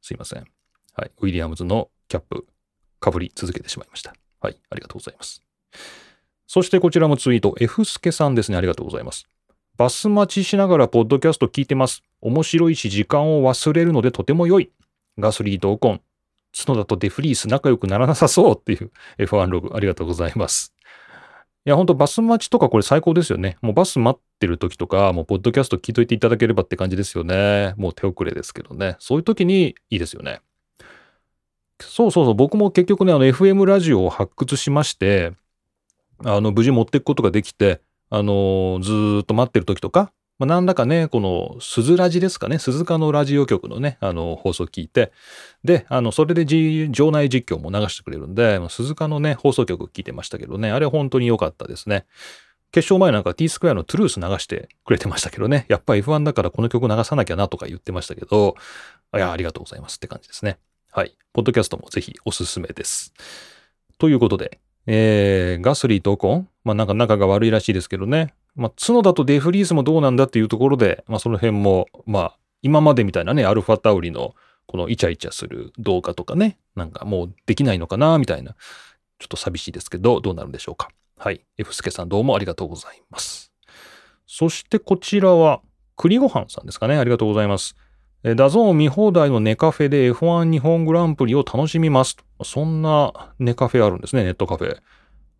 すいません。はい。ウィリアムズのキャップ、かぶり続けてしまいました。はい。ありがとうございます。そしてこちらもツイート、F スケさんですね。ありがとうございます。バス待ちしながらポッドキャスト聞いてます。面白いし時間を忘れるのでとても良い。ガスリーとオコン。角田とデフリース仲良くならなさそうっていう F1 ログありがとうございます。いや、ほんとバス待ちとかこれ最高ですよね。もうバス待ってる時とか、もうポッドキャスト聞いといていただければって感じですよね。もう手遅れですけどね。そういう時にいいですよね。そうそうそう。僕も結局ね、あの FM ラジオを発掘しまして、あの、無事持っていくことができて、あの、ずっと待ってる時とか、まあ、何らかね、この、鈴ラジですかね、鈴鹿のラジオ局のね、あの、放送聞いて、で、あの、それで場内実況も流してくれるんで、鈴鹿のね、放送局聞いてましたけどね、あれ本当に良かったですね。決勝前なんか T スクエアのトゥルース流してくれてましたけどね、やっぱ F1 だからこの曲流さなきゃなとか言ってましたけど、いや、ありがとうございますって感じですね。はい。ポッドキャストもぜひおすすめです。ということで、えー、ガスリーとオコン、まあなんか仲が悪いらしいですけどね。まあ角田とデフリースもどうなんだっていうところで、まあその辺も、まあ今までみたいなね、アルファタウリのこのイチャイチャする動画とかね、なんかもうできないのかなみたいな。ちょっと寂しいですけど、どうなるんでしょうか。はい。F スケさんどうもありがとうございます。そしてこちらは、栗ごはんさんですかね。ありがとうございます。 DAZN 見放題のネカフェで F1 日本グランプリを楽しみます。そんなネカフェあるんですね、ネットカフェ。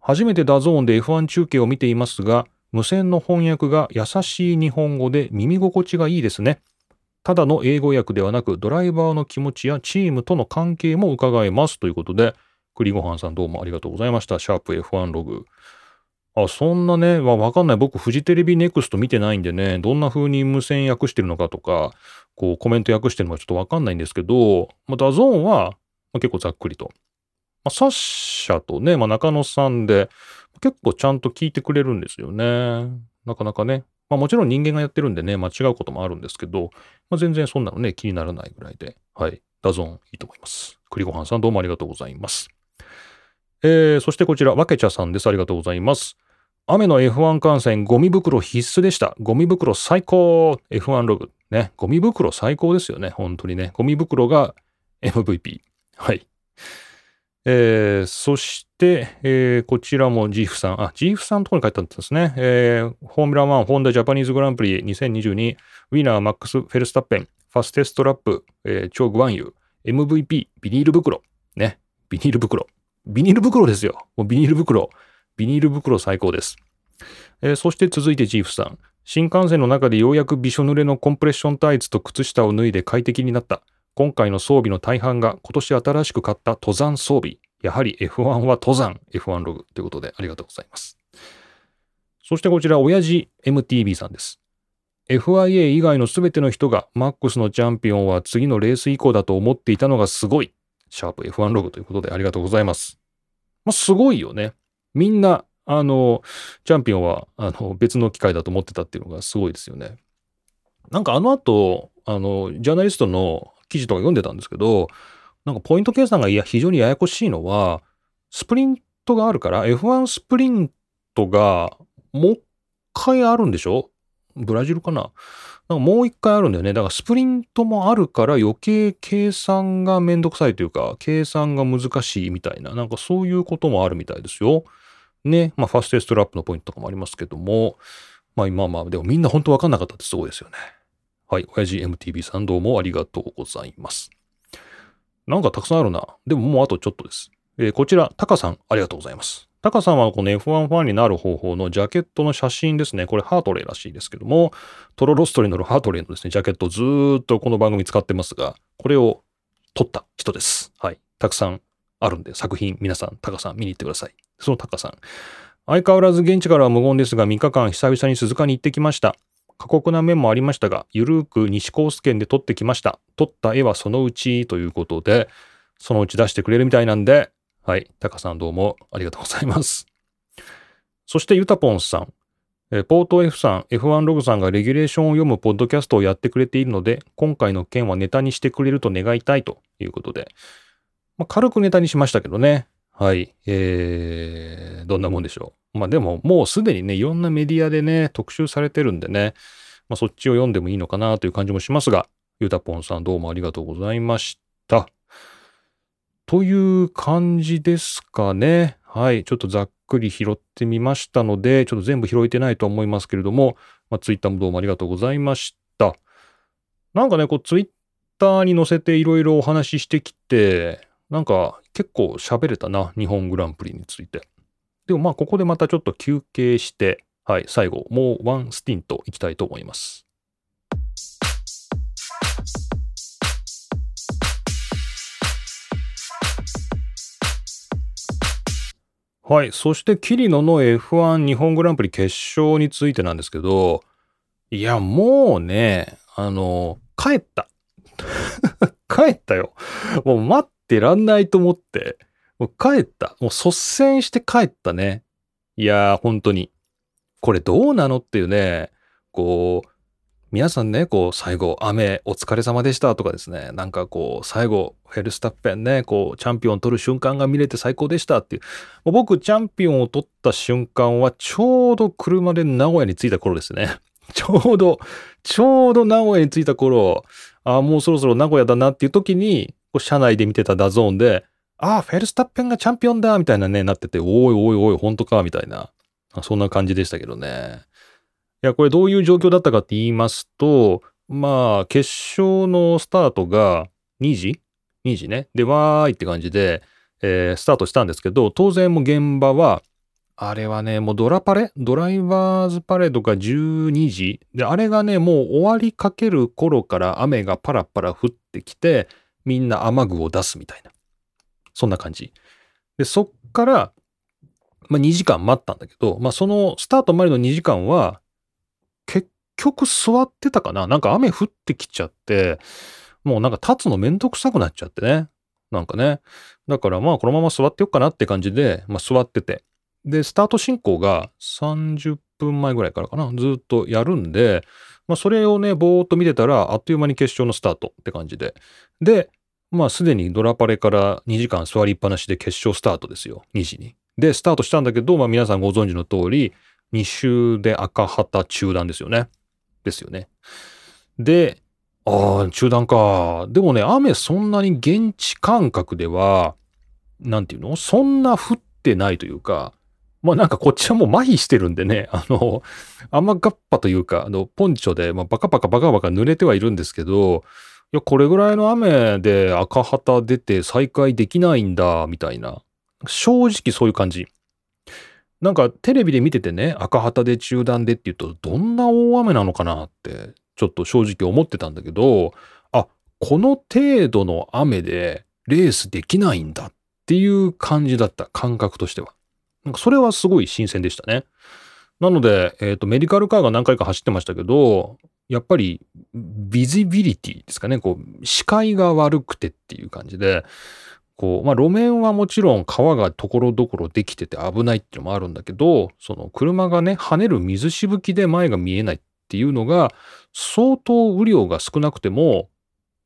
初めて DAZN で F1 中継を見ていますが、無線の翻訳が優しい日本語で耳心地がいいですね。ただの英語訳ではなく、ドライバーの気持ちやチームとの関係も伺えますということで、栗ごはんさんどうもありがとうございました。シャープ F1 ログ。あ、そんなね、わ、わかんない。僕、フジテレビネクスト見てないんでね、どんな風に無線訳してるのかとか、こう、コメント訳してるのかちょっとわかんないんですけど、まあ、ダゾーンは、ま、結構ざっくりと。まあ、サッシャとね、まあ、中野さんで、結構ちゃんと聞いてくれるんですよね。なかなかね。まあ、もちろん人間がやってるんでね、間違うこともあるんですけど、まあ、全然そんなのね、気にならないぐらいで、はい。ダゾーンいいと思います。栗ごはんさんどうもありがとうございます。えー、そしてこちら、わけちゃさんです。ありがとうございます。雨の F1 観戦、ゴミ袋必須でした。ゴミ袋最高 !F1 ログ。ね。ゴミ袋最高ですよね。本当にね。ゴミ袋が MVP。はい。えー、そして、えー、こちらもジーフさん。あ、ジーフさんのところに書いてあったんですね。えー、フォーミュラ1、ホンダジャパニーズグランプリ2022、ウィナーマックス・フェルスタッペン、ファステストラップ、えー、チョー・グワンユー、MVP、ビニール袋。ね。ビニール袋。ビニール袋ですよ。もうビニール袋。ビニール袋最高です。えー、そして続いてジーフさん。新幹線の中でようやくびしょ濡れのコンプレッションタイツと靴下を脱いで快適になった。今回の装備の大半が今年新しく買った登山装備。やはり F1 は登山 F1 ログということでありがとうございます。そしてこちら、親父 MTV さんです。FIA 以外の全ての人がマックスのチャンピオンは次のレース以降だと思っていたのがすごい。シャープ F1 ログということでありがとうございます。まあ、すごいよね。みんな、あの、チャンピオンは、あの、別の機会だと思ってたっていうのがすごいですよね。なんかあの後、あの、ジャーナリストの記事とか読んでたんですけど、なんかポイント計算がいや非常にややこしいのは、スプリントがあるから、F1 スプリントがもう一回あるんでしょ？ブラジルかな？なんかもう一回あるんだよね。だからスプリントもあるから余計計算がめんどくさいというか、計算が難しいみたいな、なんかそういうこともあるみたいですよ。ね。まあファステストラップのポイントとかもありますけども、まあ今まあでもみんな本当わかんなかったってすごいですよね。はい。親父 MTV さんどうもありがとうございます。なんかたくさんあるな。でももうあとちょっとです。えー、こちら、タカさんありがとうございます。タカさんはこの F1 ファンになる方法のジャケットの写真ですね。これハートレーらしいですけども、トロロストに乗るハートレーのですね、ジャケットをずっとこの番組使ってますが、これを撮った人です。はい。たくさんあるんで、作品皆さん、タカさん見に行ってください。そのタカさん。相変わらず現地からは無言ですが、3日間久々に鈴鹿に行ってきました。過酷な面もありましたが、ゆるーく西コース圏で撮ってきました。撮った絵はそのうちということで、そのうち出してくれるみたいなんで、はい。タカさんどうもありがとうございます。そしてユタポンさん。えポート F さん、F1 ログさんがレギュレーションを読むポッドキャストをやってくれているので、今回の件はネタにしてくれると願いたいということで、まあ、軽くネタにしましたけどね。はい。えー、どんなもんでしょう？まあでも、もうすでにね、いろんなメディアでね、特集されてるんでね、まあそっちを読んでもいいのかなという感じもしますが、ユタポンさんどうもありがとうございました。という感じですかね。はい。ちょっとざっくり拾ってみましたので、ちょっと全部拾えてないと思いますけれども、まあ、ツイッターもどうもありがとうございました。なんかね、こう、ツイッターに載せていろいろお話ししてきて、なんか結構喋れたな、日本グランプリについて。でもまあ、ここでまたちょっと休憩して、はい、最後、もうワンスティントいきたいと思います。はい。そして、キリノの F1 日本グランプリ決勝についてなんですけど、いや、もうね、あの、帰った。(laughs) 帰ったよ。もう待ってらんないと思って、もう帰った。もう率先して帰ったね。いやー、本当に。これどうなのっていうね、こう、皆さんね、こう、最後、雨、お疲れ様でしたとかですね、なんかこう、最後、フェルスタッペンね、こう、チャンピオン取る瞬間が見れて最高でしたっていう。もう僕、チャンピオンを取った瞬間は、ちょうど車で名古屋に着いた頃ですね。(laughs) ちょうど、ちょうど名古屋に着いた頃、ああ、もうそろそろ名古屋だなっていう時に、車内で見てたダゾーンで、ああ、フェルスタッペンがチャンピオンだみたいなね、なってて、おいおいおい、本当かみたいな。そんな感じでしたけどね。いや、これどういう状況だったかって言いますと、まあ、決勝のスタートが2時 ?2 時ね。で、わーいって感じで、えー、スタートしたんですけど、当然もう現場は、あれはね、もうドラパレ？ドライバーズパレードが12時。で、あれがね、もう終わりかける頃から雨がパラパラ降ってきて、みんな雨具を出すみたいな。そんな感じ。で、そっから、まあ2時間待ったんだけど、まあそのスタートまでの2時間は、結局座ってたかななんか雨降ってきちゃって、もうなんか立つのめんどくさくなっちゃってね。なんかね。だからまあこのまま座ってよっかなって感じで、まあ座ってて。で、スタート進行が30分前ぐらいからかな。ずっとやるんで、まあそれをね、ぼーっと見てたら、あっという間に決勝のスタートって感じで。で、まあすでにドラパレから2時間座りっぱなしで決勝スタートですよ。2時に。で、スタートしたんだけど、まあ皆さんご存知の通り、2周で赤旗中断ですよね。ですよね。で、ああ、中断か。でもね、雨そんなに現地感覚では、なんていうの？そんな降ってないというか、まあなんかこっちはもう麻痺してるんでね、あの、雨がっぱというか、あの、ポンチョで、まあ、バカバカバカバカ濡れてはいるんですけど、いや、これぐらいの雨で赤旗出て再開できないんだ、みたいな。正直そういう感じ。なんかテレビで見ててね、赤旗で中断でって言うと、どんな大雨なのかなって、ちょっと正直思ってたんだけど、あ、この程度の雨でレースできないんだっていう感じだった、感覚としては。なんかそれはすごい新鮮でしたね。なので、えっ、ー、と、メディカルカーが何回か走ってましたけど、やっぱり、ビジビリティですかね、こう、視界が悪くてっていう感じで、こう、まあ、路面はもちろん川がところどころできてて危ないっていうのもあるんだけど、その車がね、跳ねる水しぶきで前が見えないっていうのが、相当雨量が少なくても、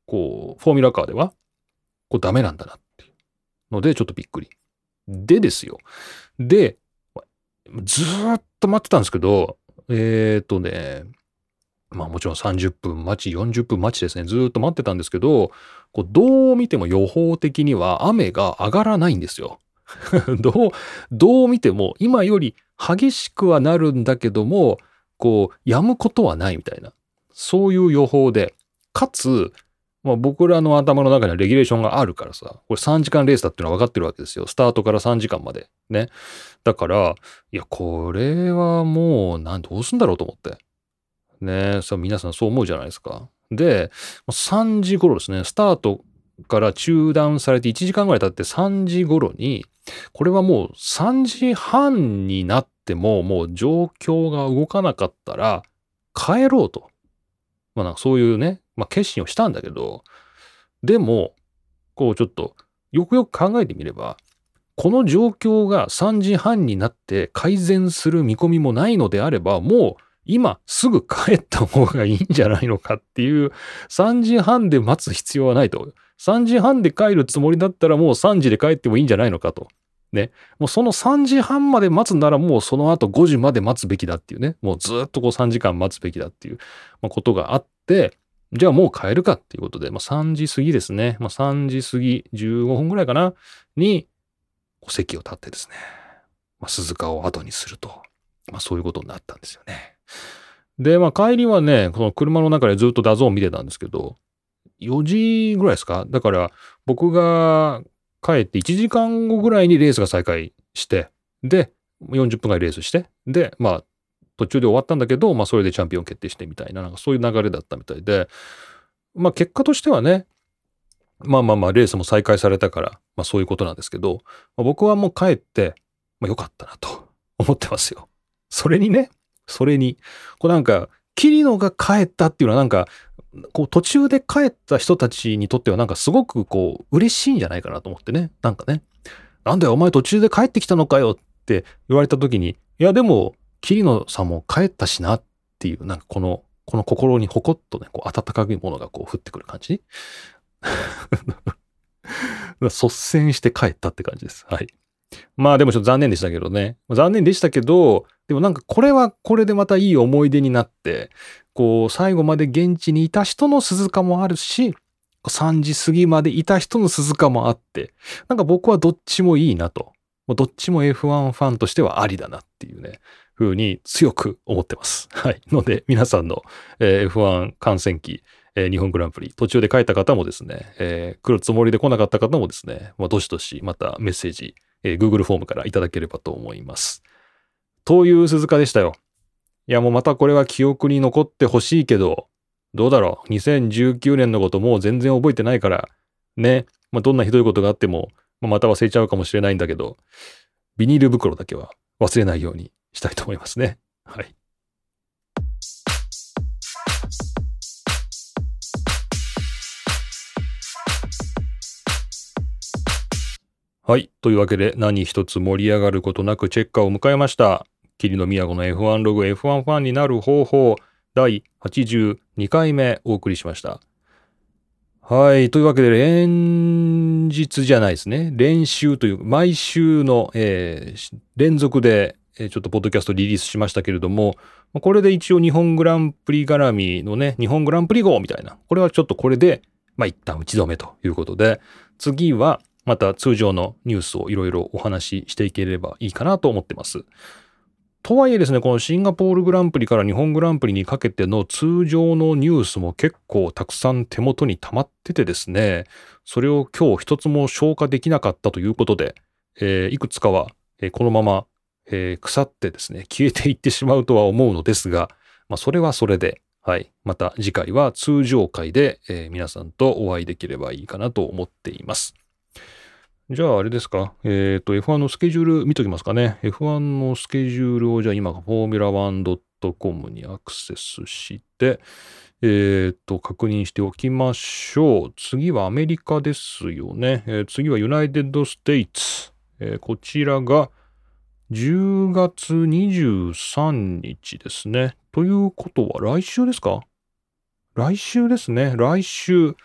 こう、フォーミュラカーでは、こうダメなんだなっていうので、ちょっとびっくり。でですよ。で、ずっと待ってたんですけど、えっ、ー、とね、まあもちろん30分待ち、40分待ちですね。ずっと待ってたんですけど、こうどう見ても予報的には雨が上がらないんですよ。(laughs) どう、どう見ても今より激しくはなるんだけども、こう、止むことはないみたいな。そういう予報で、かつ、まあ、僕らの頭の中にはレギュレーションがあるからさ、これ3時間レースだっていうのは分かってるわけですよ。スタートから3時間まで。ね。だから、いや、これはもう、なん、どうすんだろうと思って。ねさ皆さんそう思うじゃないですか。で、3時頃ですね、スタートから中断されて1時間ぐらい経って3時頃に、これはもう3時半になってももう状況が動かなかったら帰ろうと。まあなんかそういうね、まあ決心をしたんだけど、でも、こうちょっとよくよく考えてみれば、この状況が3時半になって改善する見込みもないのであれば、もう今すぐ帰った方がいいんじゃないのかっていう、3時半で待つ必要はないと。3時半で帰るつもりだったらもう3時で帰ってもいいんじゃないのかと。ね。もうその3時半まで待つならもうその後5時まで待つべきだっていうね。もうずっとこう3時間待つべきだっていう、ことがあって、じゃあもう帰るかっていうことで、まあ、3時過ぎですね。まあ、3時過ぎ、15分ぐらいかな、に、お席を立ってですね、まあ、鈴鹿を後にすると。まあ、そういうことになったんですよね。で、まあ帰りはね、この車の中でずっとダゾーン見てたんですけど、4時ぐらいですか？だから僕が帰って1時間後ぐらいにレースが再開して、で、40分ぐらいレースして、で、まあ途中で終わったんだけど、まあそれでチャンピオン決定してみたいな、なんかそういう流れだったみたいで、まあ結果としてはね、まあまあまあレースも再開されたから、まあそういうことなんですけど、まあ、僕はもう帰って、まあよかったなと (laughs) 思ってますよ。それにね、それに、こうなんか、キリノが帰ったっていうのはなんか、こう途中で帰った人たちにとってはなんかすごくこう嬉しいんじゃないかなと思ってね。なんかね。なんだよお前途中で帰ってきたのかよって言われた時に、いやでも、キリノさんも帰ったしなっていう、なんかこの、この心にほこっとね、こう温かいものがこう降ってくる感じ (laughs) 率先して帰ったって感じです。はい。まあでもちょっと残念でしたけどね。残念でしたけど、でもなんかこれはこれでまたいい思い出になって、こう最後まで現地にいた人の鈴鹿もあるし、3時過ぎまでいた人の鈴鹿もあって、なんか僕はどっちもいいなと。どっちも F1 ファンとしてはありだなっていうね、風に強く思ってます。(laughs) はい。ので、皆さんの、F1 観戦記、えー、日本グランプリ、途中で書いた方もですね、えー、来るつもりで来なかった方もですね、まあ、どしどしまたメッセージ、えー、Google フォームからいただければと思います。という鈴鹿でしたよ。いや、もうまたこれは記憶に残ってほしいけど、どうだろう。2019年のこともう全然覚えてないから、ね。まあ、どんなひどいことがあっても、まあ、また忘れちゃうかもしれないんだけど、ビニール袋だけは忘れないようにしたいと思いますね。はい。はい。というわけで何一つ盛り上がることなくチェッカーを迎えました。霧の都の F1 ログ F1 ファンになる方法第82回目お送りしました。はい。というわけで、連日じゃないですね。練習という、毎週の、えー、連続で、ちょっとポッドキャストリリースしましたけれども、これで一応日本グランプリ絡みのね、日本グランプリ号みたいな、これはちょっとこれで、まあ、一旦打ち止めということで、次はまた通常のニュースをいろいろお話ししていければいいかなと思ってます。とはいえですね、このシンガポールグランプリから日本グランプリにかけての通常のニュースも結構たくさん手元に溜まっててですね、それを今日一つも消化できなかったということで、えー、いくつかは、えー、このまま、えー、腐ってですね、消えていってしまうとは思うのですが、まあ、それはそれで、はい。また次回は通常回で、え皆さんとお会いできればいいかなと思っています。じゃああれですか。えっ、ー、と、F1 のスケジュール見ときますかね。F1 のスケジュールをじゃあ今、フォーミュラ 1.com にアクセスして、えっ、ー、と、確認しておきましょう。次はアメリカですよね。えー、次は United States。えこちらが10月23日ですね。ということは来週ですか？来週ですね。来週。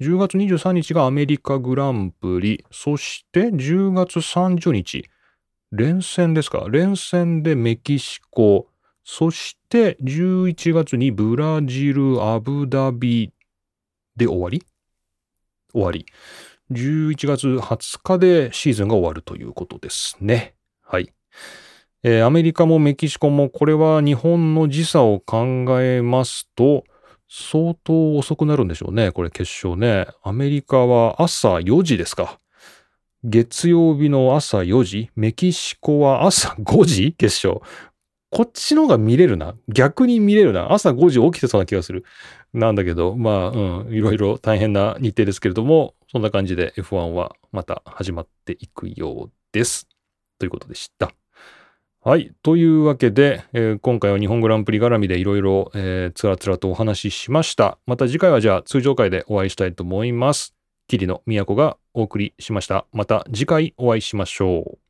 10月23日がアメリカグランプリ、そして10月30日、連戦ですか？連戦でメキシコ、そして11月にブラジル、アブダビで終わり？終わり。11月20日でシーズンが終わるということですね。はい。えー、アメリカもメキシコもこれは日本の時差を考えますと、相当遅くなるんでしょうね。これ決勝ね。アメリカは朝4時ですか。月曜日の朝4時。メキシコは朝5時決勝。こっちの方が見れるな。逆に見れるな。朝5時起きてそうな気がする。なんだけど、まあ、うん、いろいろ大変な日程ですけれども、そんな感じで F1 はまた始まっていくようです。ということでした。はい。というわけで、えー、今回は日本グランプリ絡みでいろいろつらつらとお話ししました。また次回はじゃあ通常回でお会いしたいと思います。桐野都がお送りしました。また次回お会いしましょう。